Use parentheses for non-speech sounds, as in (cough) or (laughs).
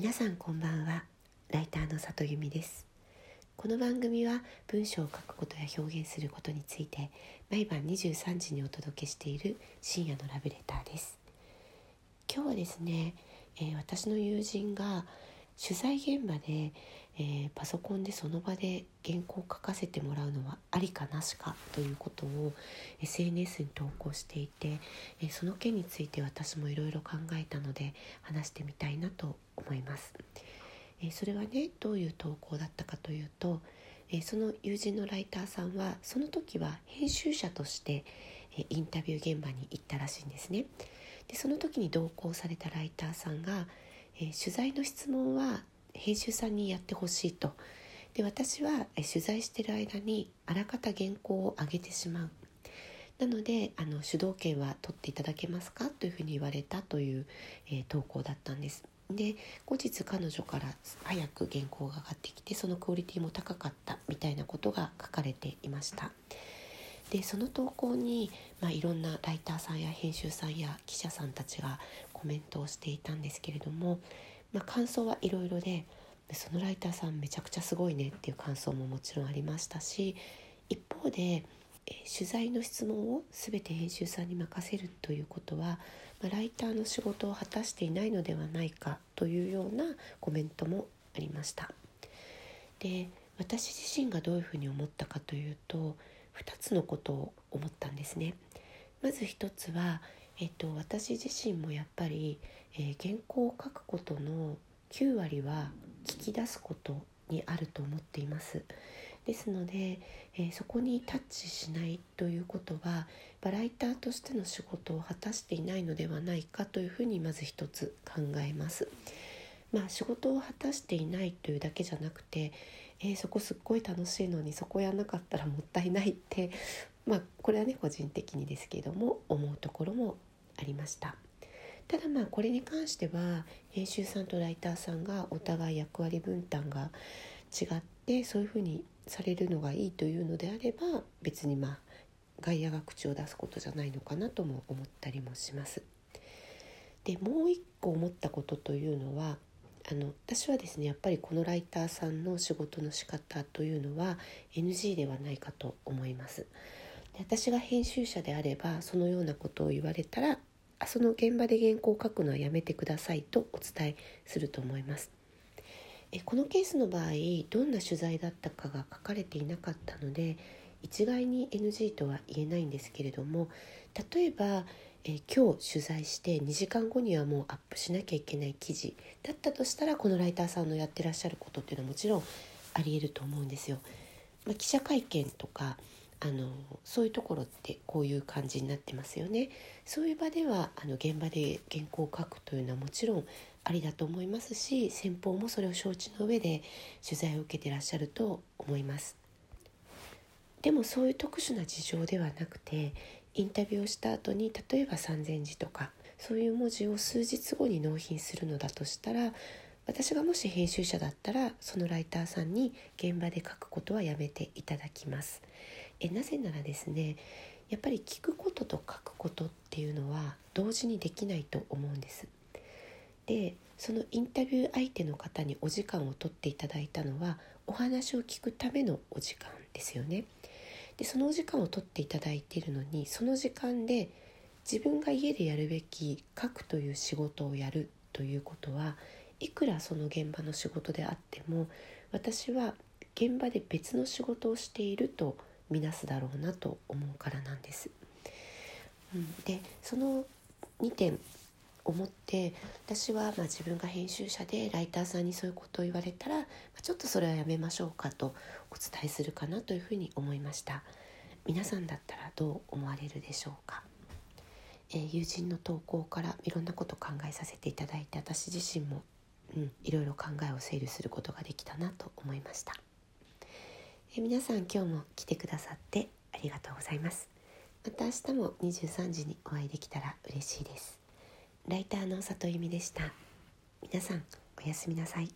皆さんこんばんは。ライターの里由美です。この番組は文章を書くことや表現することについて毎晩23時にお届けしている深夜のラブレターです。今日はですね、えー、私の友人が取材現場で、えー、パソコンでその場で原稿を書かせてもらうのはありかなしかということを SNS に投稿していて、えー、その件について私もいろいろ考えたので話してみたいなと思います。えー、それはねどういう投稿だったかというと、えその友人のライターさんはその時は編集者として、えインタビュー現場に行ったらしいんですね。でその時に同行されたライターさんがえー、取材の質問は編集さんにやってほしいとで私は、え取材してる間にあらかた原稿を上げてしまうなのであの主導権は取っていただけますか？というふうに言われたという、えー、投稿だったんです。で後日彼女から早く原稿が上がってきてそのクオリティも高かったみたいなことが書かれていました。でその投稿に、まあ、いろんなライターさんや編集さんや記者さんたちがコメントをしていたんですけれども、まあ、感想はいろいろでそのライターさんめちゃくちゃすごいねっていう感想ももちろんありましたし一方でえ取材の質問を全て編集さんに任せるということは、ま、ライターの仕事を果たしていないのではないかというようなコメントもありました。で私自身がどういうふうに思ったかというと2つのことを思ったんですね。まず1つは、えっと、私自身もやっぱり、えー、原稿を書くことの9割は聞き出すことにあると思っています。ですので、えー、そこにタッチしないということはバライターとしての仕事を果たしていないのではないかというふうにまず一つ考えます。まあ、仕事を果たしていないというだけじゃなくて、えー、そこすっごい楽しいのにそこやんなかったらもったいないって (laughs) まあこれはね個人的にですけども思うところもありましたただまあこれに関しては編集さんとライターさんがお互い役割分担が違ってそういうふうにされるのがいいというのであれば別にまあ外野が口を出すことじゃないのかなとも思ったりもします。でもう一個思ったことというのはあの私はですねやっぱりこのライターさんの仕事の仕方というのは NG ではないかと思います。で私が編集者であればそのようなことを言われたらその現場で原稿を書くのはやめてくださいとお伝えすると思います。えこのケースの場合どんな取材だったかが書かれていなかったので一概に NG とは言えないんですけれども例えばえー、今日取材して2時間後にはもうアップしなきゃいけない記事だったとしたらこのライターさんのやってらっしゃることっていうのはもちろんありえると思うんですよ。まあ、記者会見とかあのそういうところってこういう感じになってますよね。そういう場ではあの現場で原稿を書くというのはもちろんありだと思いますし先方もそれを承知の上で取材を受けてらっしゃると思います。でもそういう特殊な事情ではなくてインタビューをした後に例えば3,000字とかそういう文字を数日後に納品するのだとしたら私がもし編集者だったらそのライターさんに現場で書くことはやめていただきます。えなぜならですねやっぱり聞くことと書くことっていうのは同時にできないと思うんです。でそのインタビュー相手の方にお時間を取っていただいたのはお話を聞くためのお時間ですよね。でそのお時間を取っていただいているのにその時間で自分が家でやるべき書くという仕事をやるということはいくらその現場の仕事であっても私は現場で別の仕事をしているとみなすだろうなと思うからなんです。うん、でその2点思って私はま自分が編集者でライターさんにそういうことを言われたら、まちょっとそれはやめましょうかとお伝えするかなというふうに思いました。皆さんだったらどう思われるでしょうか、えー、友人の投稿からいろんなこと考えさせていただいて私自身も、うん、いろいろ考えを整理することができたなと思いました、えー、皆さん今日も来てくださってありがとうございます。また明日も23時にお会いできたら嬉しいです。ライターの里由美でした。皆さんおやすみなさい。